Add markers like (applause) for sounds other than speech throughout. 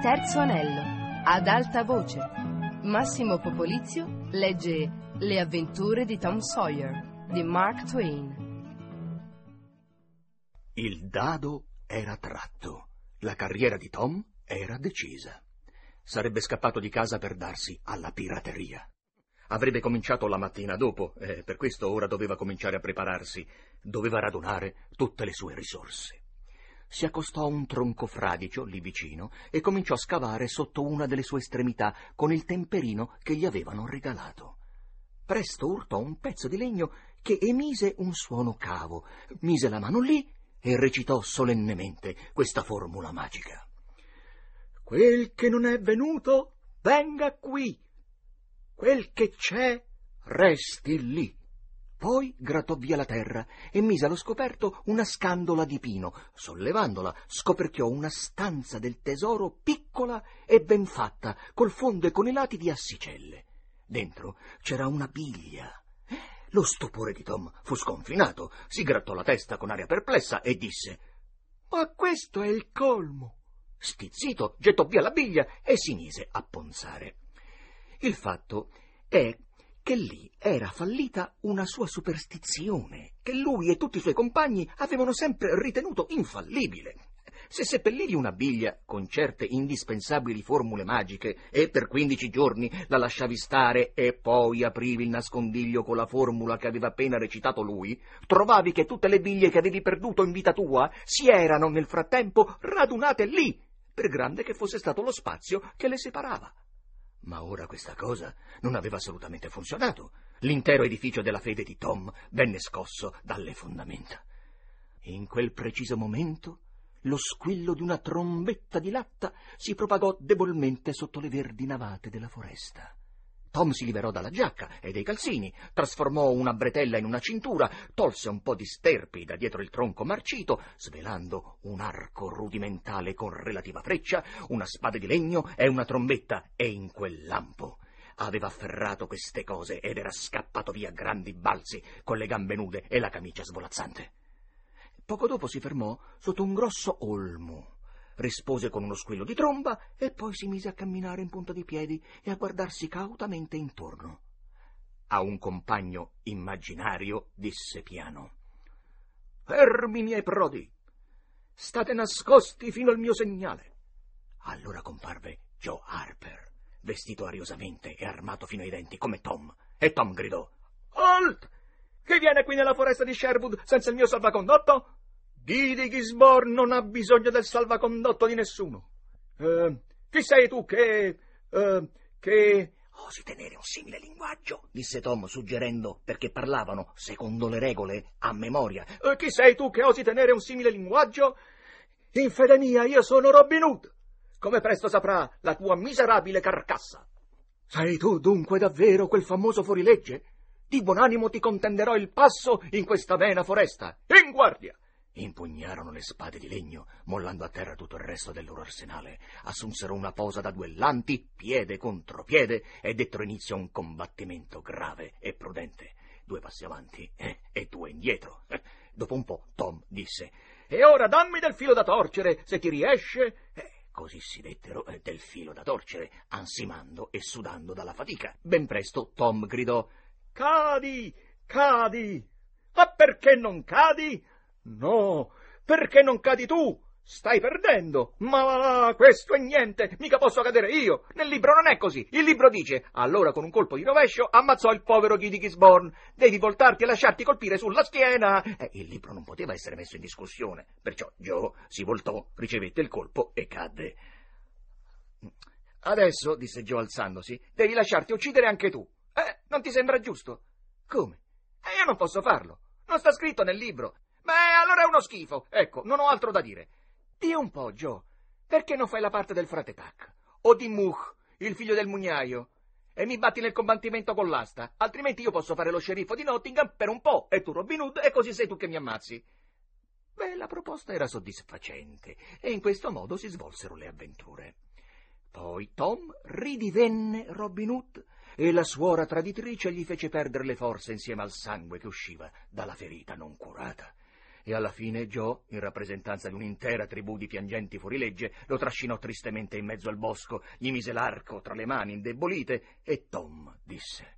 Terzo anello, ad alta voce. Massimo Popolizio legge Le avventure di Tom Sawyer di Mark Twain. Il dado era tratto. La carriera di Tom era decisa. Sarebbe scappato di casa per darsi alla pirateria. Avrebbe cominciato la mattina dopo, e per questo ora doveva cominciare a prepararsi. Doveva radunare tutte le sue risorse. Si accostò a un tronco fradicio lì vicino e cominciò a scavare sotto una delle sue estremità con il temperino che gli avevano regalato. Presto urtò un pezzo di legno che emise un suono cavo, mise la mano lì e recitò solennemente questa formula magica. Quel che non è venuto, venga qui. Quel che c'è, resti lì. Poi grattò via la terra e mise allo scoperto una scandola di pino. Sollevandola, scoperchiò una stanza del tesoro piccola e ben fatta, col fondo e con i lati di assicelle. Dentro c'era una biglia. Lo stupore di Tom fu sconfinato, si grattò la testa con aria perplessa e disse Ma questo è il colmo. Stizzito, gettò via la biglia e si mise a ponzare. Il fatto è che lì era fallita una sua superstizione, che lui e tutti i suoi compagni avevano sempre ritenuto infallibile. Se seppellivi una biglia con certe indispensabili formule magiche e per quindici giorni la lasciavi stare e poi aprivi il nascondiglio con la formula che aveva appena recitato lui, trovavi che tutte le biglie che avevi perduto in vita tua si erano nel frattempo radunate lì, per grande che fosse stato lo spazio che le separava. Ma ora questa cosa non aveva assolutamente funzionato. L'intero edificio della fede di Tom venne scosso dalle fondamenta. In quel preciso momento lo squillo di una trombetta di latta si propagò debolmente sotto le verdi navate della foresta. Tom si liberò dalla giacca e dei calzini, trasformò una bretella in una cintura, tolse un po' di sterpi da dietro il tronco marcito, svelando un arco rudimentale con relativa freccia, una spada di legno e una trombetta, e in quel lampo aveva afferrato queste cose ed era scappato via a grandi balzi con le gambe nude e la camicia svolazzante. Poco dopo si fermò sotto un grosso olmo rispose con uno squillo di tromba e poi si mise a camminare in punta di piedi e a guardarsi cautamente intorno. A un compagno immaginario disse piano Fermi, miei prodi! State nascosti fino al mio segnale. Allora comparve Joe Harper, vestito ariosamente e armato fino ai denti come Tom, e Tom gridò Halt! Chi viene qui nella foresta di Sherwood senza il mio salvacondotto? Didi Gisborne non ha bisogno del salvacondotto di nessuno. Eh, chi sei tu che... Eh, che... Osi tenere un simile linguaggio, disse Tom suggerendo, perché parlavano, secondo le regole, a memoria. Eh, chi sei tu che osi tenere un simile linguaggio? In fede mia, io sono Robin Hood. Come presto saprà la tua miserabile carcassa. Sei tu dunque davvero quel famoso fuorilegge? Di buon animo ti contenderò il passo in questa vena foresta. In guardia! Impugnarono le spade di legno, mollando a terra tutto il resto del loro arsenale. Assunsero una posa da duellanti, piede contro piede, e dettero inizio a un combattimento grave e prudente. Due passi avanti eh, e due indietro. Eh, dopo un po' Tom disse: E ora dammi del filo da torcere, se ti riesce. Eh, così si dettero eh, del filo da torcere, ansimando e sudando dalla fatica. Ben presto Tom gridò: Cadi, cadi! Ma perché non cadi? No, perché non cadi tu? Stai perdendo. Ma questo è niente, mica posso cadere io. Nel libro non è così. Il libro dice, allora con un colpo di rovescio ammazzò il povero Giddy Gisborne. Devi voltarti e lasciarti colpire sulla schiena. Eh, il libro non poteva essere messo in discussione. Perciò Joe si voltò, ricevette il colpo e cadde. Adesso, disse Joe alzandosi, devi lasciarti uccidere anche tu. Eh, non ti sembra giusto? Come? Eh, io non posso farlo. Non sta scritto nel libro. Beh, allora è uno schifo. Ecco, non ho altro da dire. Dì un po', Joe, perché non fai la parte del frate Tac? O di Much, il figlio del mugnaio? E mi batti nel combattimento con l'asta, altrimenti io posso fare lo sceriffo di Nottingham per un po', e tu Robin Hood, e così sei tu che mi ammazzi. Beh, la proposta era soddisfacente, e in questo modo si svolsero le avventure. Poi Tom ridivenne Robin Hood, e la suora traditrice gli fece perdere le forze insieme al sangue che usciva dalla ferita non curata e alla fine Joe, in rappresentanza di un'intera tribù di piangenti fuorilegge, lo trascinò tristemente in mezzo al bosco, gli mise l'arco tra le mani indebolite e Tom disse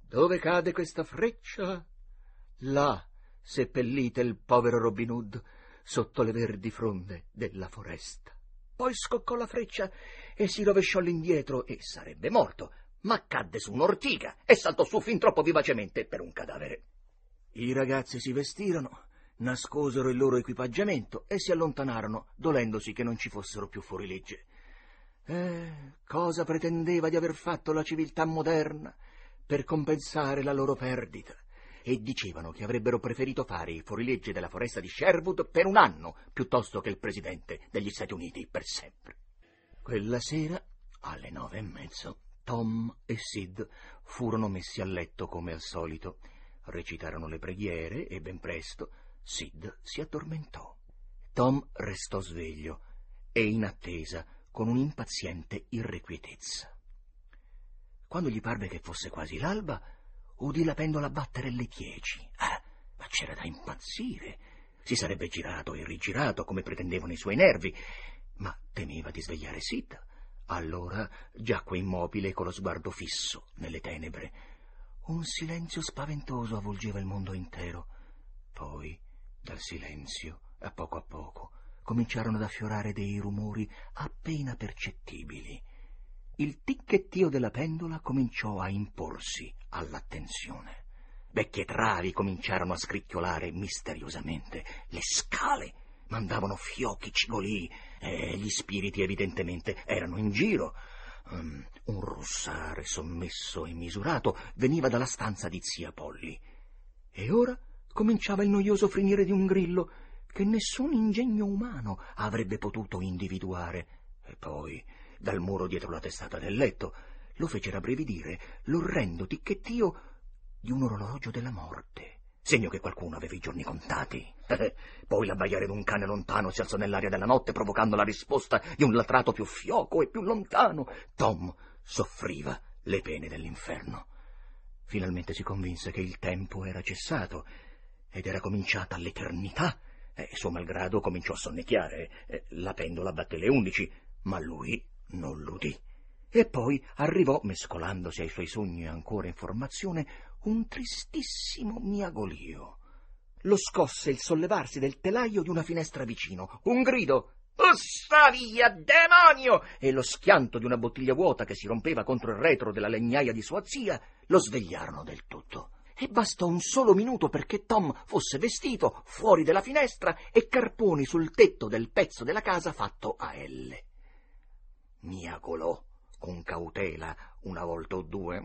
Dove cade questa freccia? Là seppellite il povero Robin Hood sotto le verdi fronde della foresta. Poi scoccò la freccia e si rovesciò all'indietro e sarebbe morto, ma cadde su un'ortica e saltò su fin troppo vivacemente per un cadavere. I ragazzi si vestirono, nascosero il loro equipaggiamento e si allontanarono, dolendosi che non ci fossero più fuorilegge. Eh, cosa pretendeva di aver fatto la civiltà moderna per compensare la loro perdita? E dicevano che avrebbero preferito fare i fuorilegge della foresta di Sherwood per un anno piuttosto che il presidente degli Stati Uniti per sempre. Quella sera, alle nove e mezzo, Tom e Sid furono messi a letto come al solito. Recitarono le preghiere e ben presto Sid si addormentò. Tom restò sveglio e in attesa con un'impaziente irrequietezza. Quando gli parve che fosse quasi l'alba, udì la pendola battere le dieci. Ah, ma c'era da impazzire. Si sarebbe girato e rigirato come pretendevano i suoi nervi, ma temeva di svegliare Sid allora giacque immobile con lo sguardo fisso nelle tenebre. Un silenzio spaventoso avvolgeva il mondo intero. Poi, dal silenzio, a poco a poco, cominciarono ad affiorare dei rumori appena percettibili. Il ticchettio della pendola cominciò a imporsi all'attenzione. Vecchie travi cominciarono a scricchiolare misteriosamente. Le scale mandavano fiocchi cigolii e gli spiriti evidentemente erano in giro. Um, un russare sommesso e misurato veniva dalla stanza di zia Polly. E ora cominciava il noioso finire di un grillo che nessun ingegno umano avrebbe potuto individuare. E poi, dal muro dietro la testata del letto, lo fece rabbrividire l'orrendo ticchettio di un orologio della morte segno che qualcuno aveva i giorni contati. (laughs) Poi l'abbaiare d'un cane lontano si alzò nell'aria della notte, provocando la risposta di un latrato più fioco e più lontano. Tom soffriva le pene dell'inferno. Finalmente si convinse che il tempo era cessato ed era cominciata l'eternità. E suo malgrado cominciò a sonnecchiare. La pendola batté le undici, ma lui non l'udì. E poi arrivò, mescolandosi ai suoi sogni ancora in formazione, un tristissimo miagolio. Lo scosse il sollevarsi del telaio di una finestra vicino, un grido Ussa via, demonio! e lo schianto di una bottiglia vuota che si rompeva contro il retro della legnaia di sua zia lo svegliarono del tutto. E bastò un solo minuto perché Tom fosse vestito fuori della finestra e carponi sul tetto del pezzo della casa fatto a L. Miagolò con cautela una volta o due,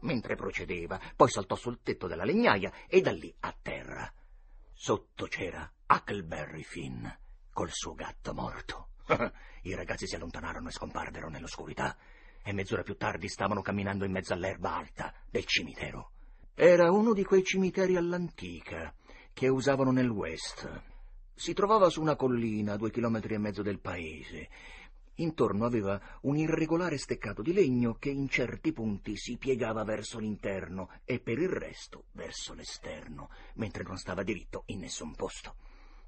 mentre procedeva, poi saltò sul tetto della legnaia e da lì a terra. Sotto c'era Huckleberry Finn col suo gatto morto. (laughs) I ragazzi si allontanarono e scomparvero nell'oscurità e mezz'ora più tardi stavano camminando in mezzo all'erba alta del cimitero. Era uno di quei cimiteri all'antica che usavano nel West. Si trovava su una collina a due chilometri e mezzo del paese Intorno aveva un irregolare steccato di legno che in certi punti si piegava verso l'interno e per il resto verso l'esterno, mentre non stava diritto in nessun posto.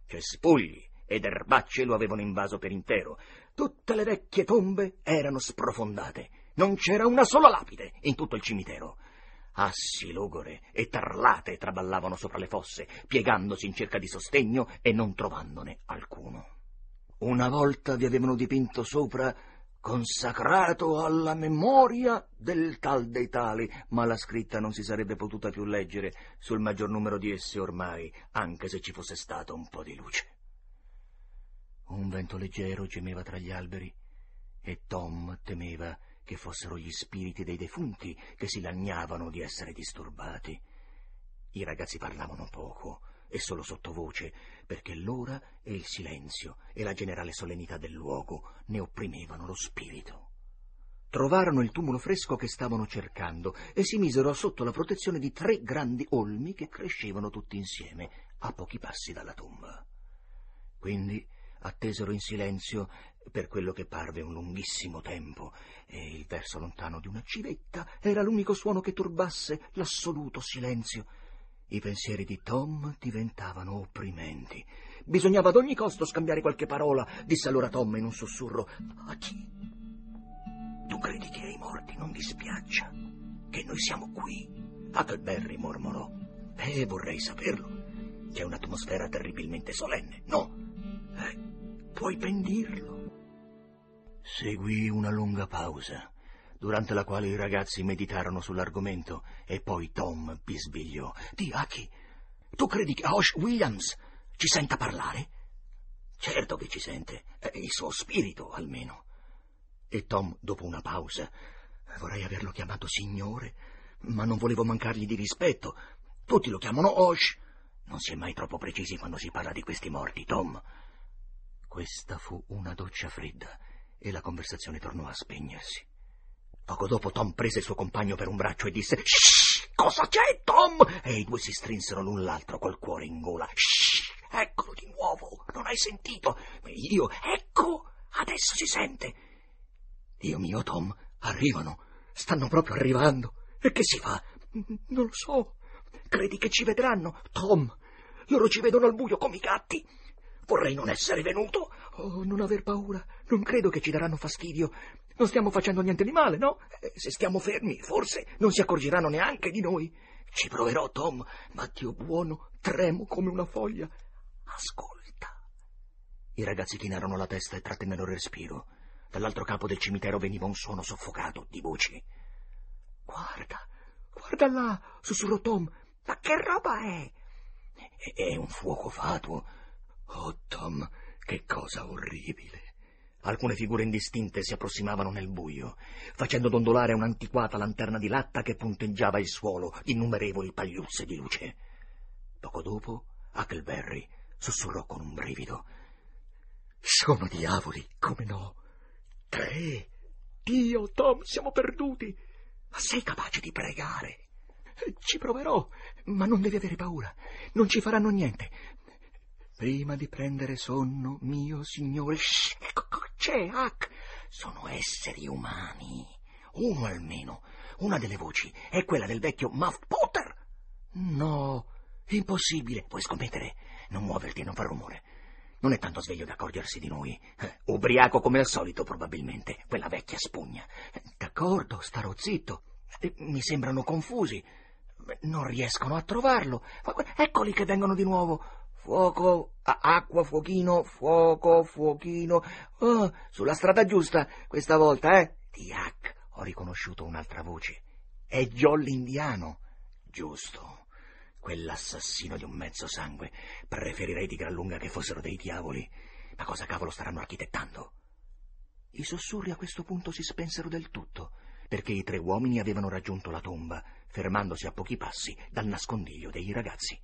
Cespugli ed erbacce lo avevano invaso per intero. Tutte le vecchie tombe erano sprofondate. Non c'era una sola lapide in tutto il cimitero. Assi logore e tarlate traballavano sopra le fosse, piegandosi in cerca di sostegno e non trovandone alcuno. Una volta vi avevano dipinto sopra consacrato alla memoria del tal dei tali, ma la scritta non si sarebbe potuta più leggere sul maggior numero di esse ormai, anche se ci fosse stato un po' di luce. Un vento leggero gemeva tra gli alberi e Tom temeva che fossero gli spiriti dei defunti che si lagnavano di essere disturbati. I ragazzi parlavano poco, e solo sottovoce, perché l'ora e il silenzio e la generale solennità del luogo ne opprimevano lo spirito. Trovarono il tumulo fresco che stavano cercando e si misero sotto la protezione di tre grandi olmi che crescevano tutti insieme a pochi passi dalla tomba. Quindi attesero in silenzio per quello che parve un lunghissimo tempo, e il verso lontano di una civetta era l'unico suono che turbasse l'assoluto silenzio I pensieri di Tom diventavano opprimenti. Bisognava ad ogni costo scambiare qualche parola, disse allora Tom in un sussurro. A chi? Tu credi che ai morti non dispiaccia? Che noi siamo qui? Huckleberry mormorò. Eh, vorrei saperlo. C'è un'atmosfera terribilmente solenne, no? Eh, puoi ben dirlo. Seguì una lunga pausa, durante la quale i ragazzi meditarono sull'argomento e poi Tom bisbigliò. Di Aki, tu credi che Hosh Williams ci senta parlare? Certo che ci sente, il suo spirito almeno. E Tom, dopo una pausa, vorrei averlo chiamato signore, ma non volevo mancargli di rispetto. Tutti lo chiamano Hosh. Non si è mai troppo precisi quando si parla di questi morti, Tom. Questa fu una doccia fredda e la conversazione tornò a spegnersi. Poco dopo Tom prese il suo compagno per un braccio e disse Shh! Cosa c'è, Tom? E i due si strinsero l'un l'altro col cuore in gola. Shh! Eccolo di nuovo! Non hai sentito? Io, ecco! Adesso si sente! Dio mio, Tom, arrivano! Stanno proprio arrivando! E che si fa? Non lo so. Credi che ci vedranno? Tom, loro ci vedono al buio come i gatti. Vorrei non essere venuto. Oh, non aver paura. Non credo che ci daranno fastidio. Non stiamo facendo niente di male, no? Eh, se stiamo fermi, forse non si accorgeranno neanche di noi. Ci proverò, Tom, ma Dio buono, tremo come una foglia. Ascolta. I ragazzi chinarono la testa e trattennero il respiro. Dall'altro capo del cimitero veniva un suono soffocato di voci. Guarda, guarda là, sussurrò Tom. Ma che roba è? È un fuoco fatuo Oh, Tom, che cosa orribile. Alcune figure indistinte si approssimavano nel buio, facendo dondolare un'antiquata lanterna di latta che punteggiava il suolo innumerevoli pagliuzze di luce. Poco dopo, Huckleberry sussurrò con un brivido. Sono diavoli, come no? Tre? Dio, Tom, siamo perduti. Ma sei capace di pregare? Ci proverò, ma non devi avere paura. Non ci faranno niente. Prima di prendere sonno, mio signore. C'è, Hack. Sono esseri umani. Uno almeno. Una delle voci è quella del vecchio Muff Potter. No, impossibile. Puoi scommettere. Non muoverti e non far rumore. Non è tanto sveglio da accorgersi di noi. Eh, ubriaco come al solito, probabilmente. Quella vecchia spugna. D'accordo, starò zitto. Eh, mi sembrano confusi. Non riescono a trovarlo. Eccoli che vengono di nuovo. Fuoco, acqua, fuochino, fuoco, fuochino. Oh, sulla strada giusta, questa volta, eh? Tiac, ho riconosciuto un'altra voce. È Jolly Indiano. Giusto. Quell'assassino di un mezzo sangue. Preferirei di gran lunga che fossero dei diavoli. Ma cosa cavolo staranno architettando? I sussurri a questo punto si spensero del tutto, perché i tre uomini avevano raggiunto la tomba, fermandosi a pochi passi dal nascondiglio dei ragazzi.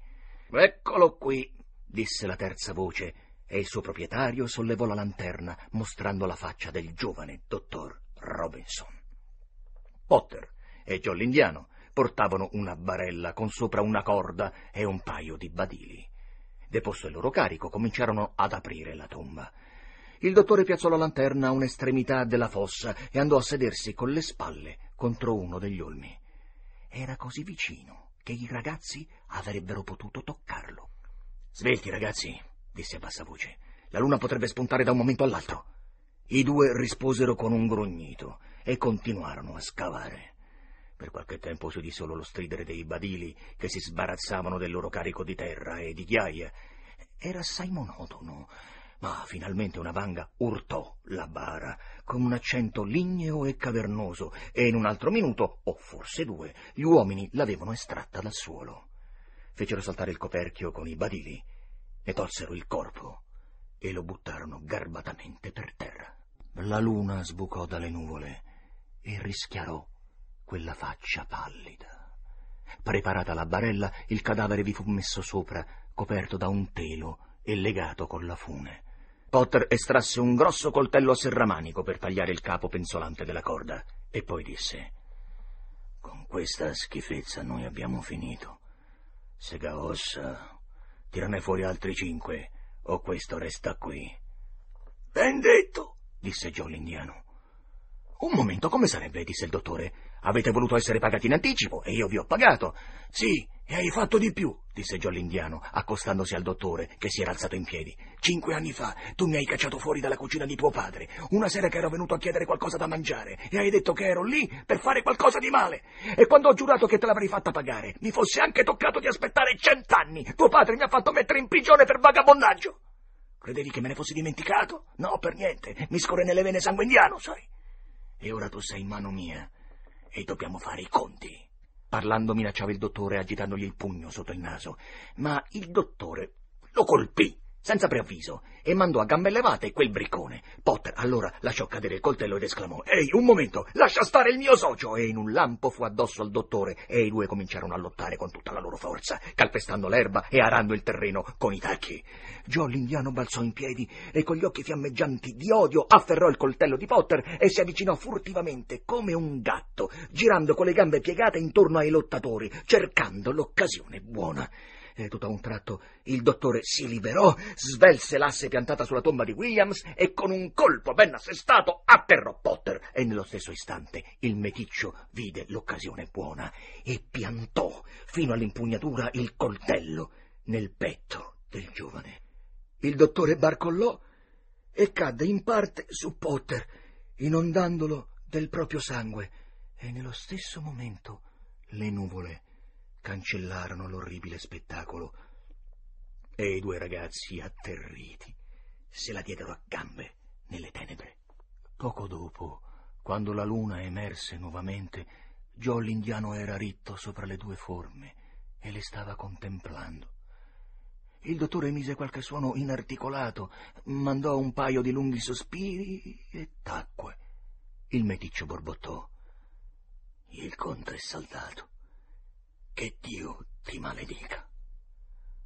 Eccolo qui, disse la terza voce, e il suo proprietario sollevò la lanterna, mostrando la faccia del giovane dottor Robinson. Potter e John l'Indiano portavano una barella con sopra una corda e un paio di badili. Deposto il loro carico, cominciarono ad aprire la tomba. Il dottore piazzò la lanterna a un'estremità della fossa e andò a sedersi con le spalle contro uno degli olmi. Era così vicino che i ragazzi avrebbero potuto toccarlo. Svelti, ragazzi, disse a bassa voce. La luna potrebbe spuntare da un momento all'altro. I due risposero con un grugnito e continuarono a scavare. Per qualche tempo si udì solo lo stridere dei badili che si sbarazzavano del loro carico di terra e di ghiaia. Era assai monotono, ma finalmente una vanga urtò la bara con un accento ligneo e cavernoso e in un altro minuto, o forse due, gli uomini l'avevano estratta dal suolo fecero saltare il coperchio con i badili, ne tolsero il corpo e lo buttarono garbatamente per terra. La luna sbucò dalle nuvole e rischiarò quella faccia pallida. Preparata la barella, il cadavere vi fu messo sopra, coperto da un telo e legato con la fune. Potter estrasse un grosso coltello a serramanico per tagliare il capo pensolante della corda e poi disse: Con questa schifezza noi abbiamo finito. Sega ossa, tirane fuori altri cinque, o questo resta qui. Ben detto, disse Joe l'indiano. Un momento, come sarebbe? disse il dottore. Avete voluto essere pagati in anticipo e io vi ho pagato. Sì, e hai fatto di più, disse Joe l'indiano, accostandosi al dottore, che si era alzato in piedi. Cinque anni fa tu mi hai cacciato fuori dalla cucina di tuo padre, una sera che ero venuto a chiedere qualcosa da mangiare, e hai detto che ero lì per fare qualcosa di male. E quando ho giurato che te l'avrei fatta pagare, mi fosse anche toccato di aspettare cent'anni, tuo padre mi ha fatto mettere in prigione per vagabondaggio. Credevi che me ne fossi dimenticato? No, per niente. Mi scorre nelle vene sangue indiano, sai. E ora tu sei in mano mia. E dobbiamo fare i conti. Parlando minacciava il dottore agitandogli il pugno sotto il naso, ma il dottore lo colpì senza preavviso, e mandò a gambe levate quel briccone. Potter allora lasciò cadere il coltello ed esclamò Ehi, un momento, lascia stare il mio socio! E in un lampo fu addosso al dottore, e i due cominciarono a lottare con tutta la loro forza, calpestando l'erba e arando il terreno con i tacchi. Joe l'indiano balzò in piedi e con gli occhi fiammeggianti di odio afferrò il coltello di Potter e si avvicinò furtivamente come un gatto, girando con le gambe piegate intorno ai lottatori, cercando l'occasione buona e tutto a un tratto. Il dottore si liberò, svelse l'asse piantata sulla tomba di Williams e con un colpo ben assestato atterrò Potter. E nello stesso istante il meticcio vide l'occasione buona e piantò fino all'impugnatura il coltello nel petto del giovane. Il dottore barcollò e cadde in parte su Potter, inondandolo del proprio sangue, e nello stesso momento le nuvole cancellarono l'orribile spettacolo e i due ragazzi, atterriti, se la diedero a gambe nelle tenebre. Poco dopo, quando la luna emerse nuovamente, Joe l'indiano era ritto sopra le due forme e le stava contemplando. Il dottore mise qualche suono inarticolato, mandò un paio di lunghi sospiri e tacque. Il meticcio borbottò. Il conto è saldato. Che Dio ti maledica.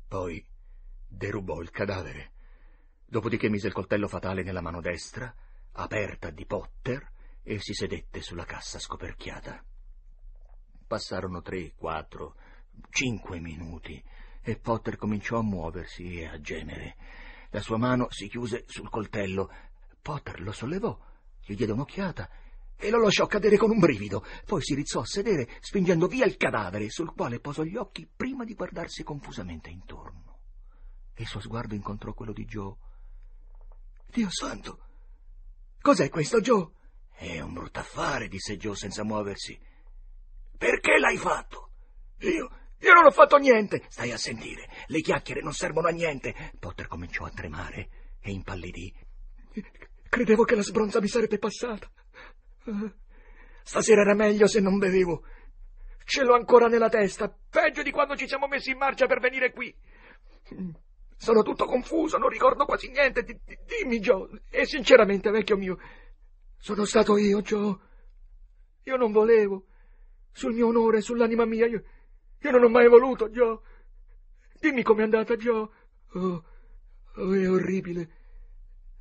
Poi derubò il cadavere, dopodiché mise il coltello fatale nella mano destra, aperta di Potter, e si sedette sulla cassa scoperchiata. Passarono tre, quattro, cinque minuti e Potter cominciò a muoversi e a gemere. La sua mano si chiuse sul coltello. Potter lo sollevò, gli diede un'occhiata e lo lasciò cadere con un brivido. Poi si rizzò a sedere, spingendo via il cadavere, sul quale posò gli occhi prima di guardarsi confusamente intorno. Il suo sguardo incontrò quello di Joe. Dio santo! Cos'è questo, Joe? È un brutto affare, disse Joe senza muoversi. Perché l'hai fatto? Io. Io non ho fatto niente. Stai a sentire. Le chiacchiere non servono a niente. Potter cominciò a tremare e impallidì. Credevo che la sbronza mi sarebbe passata. Stasera era meglio se non bevevo. Ce l'ho ancora nella testa, peggio di quando ci siamo messi in marcia per venire qui. Sono tutto confuso, non ricordo quasi niente. dimmi, Joe, e sinceramente, vecchio mio, sono stato io, Joe. Io non volevo. Sul mio onore, sull'anima mia, io, io non ho mai voluto, Joe. Dimmi com'è andata, Joe. Oh, oh, è orribile.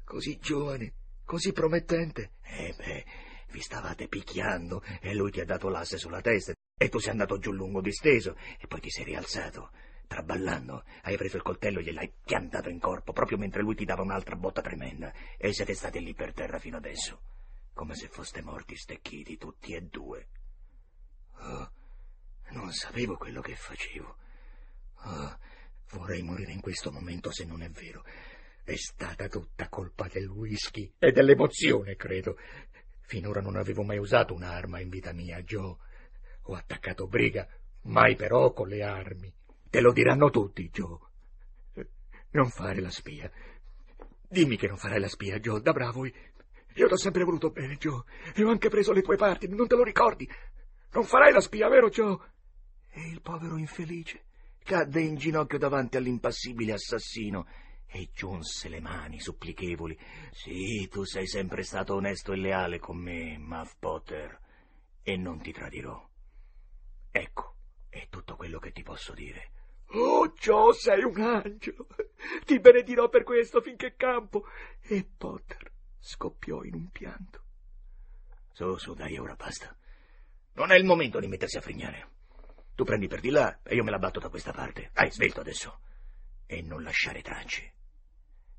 Così giovane, così promettente. Eh beh, vi stavate picchiando e lui ti ha dato l'asse sulla testa e tu sei andato giù lungo disteso e poi ti sei rialzato. Traballando, hai preso il coltello e gliel'hai piantato in corpo proprio mentre lui ti dava un'altra botta tremenda e siete stati lì per terra fino adesso, come se foste morti stecchiti tutti e due. Oh, non sapevo quello che facevo. Oh, vorrei morire in questo momento se non è vero. È stata tutta colpa del whisky e dell'emozione, credo. Finora non avevo mai usato un'arma in vita mia, Joe. Ho attaccato briga, mai però con le armi. Te lo diranno tutti, Joe. Non fare la spia. Dimmi che non farai la spia, Joe, da bravo. Io t'ho sempre voluto bene, Joe, e ho anche preso le tue parti, non te lo ricordi? Non farai la spia, vero, Joe? E il povero infelice cadde in ginocchio davanti all'impassibile assassino e giunse le mani supplichevoli. Sì, tu sei sempre stato onesto e leale con me, Muff Potter, e non ti tradirò. Ecco, è tutto quello che ti posso dire. Oh, Joe, sei un angelo. Ti benedirò per questo finché campo. E Potter scoppiò in un pianto. Su, su, dai, ora basta. Non è il momento di mettersi a frignare. Tu prendi per di là e io me la batto da questa parte. Dai, svelto adesso. E non lasciare tracce.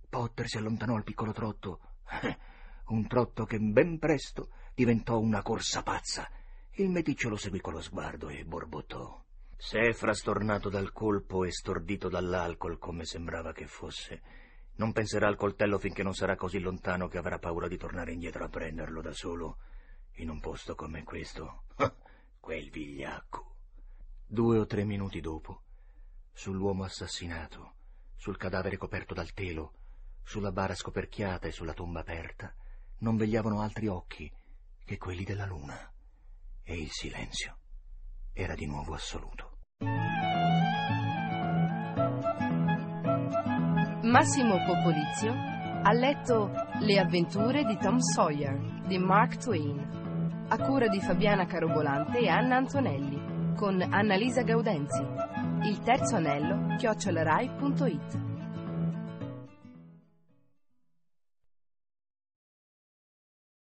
Potter si allontanò al piccolo trotto. (laughs) un trotto che ben presto diventò una corsa pazza. Il meticcio lo seguì con lo sguardo e borbottò. Se è frastornato dal colpo e stordito dall'alcol come sembrava che fosse, non penserà al coltello finché non sarà così lontano che avrà paura di tornare indietro a prenderlo da solo in un posto come questo. (laughs) Quel vigliacco. Due o tre minuti dopo, sull'uomo assassinato, sul cadavere coperto dal telo, sulla bara scoperchiata e sulla tomba aperta, non vegliavano altri occhi che quelli della luna, e il silenzio era di nuovo assoluto. Massimo Popolizio ha letto Le avventure di Tom Sawyer di Mark Twain, a cura di Fabiana Carobolante e Anna Antonelli, con Annalisa Gaudenzi. Il terzo anello, chiocciolarai.it.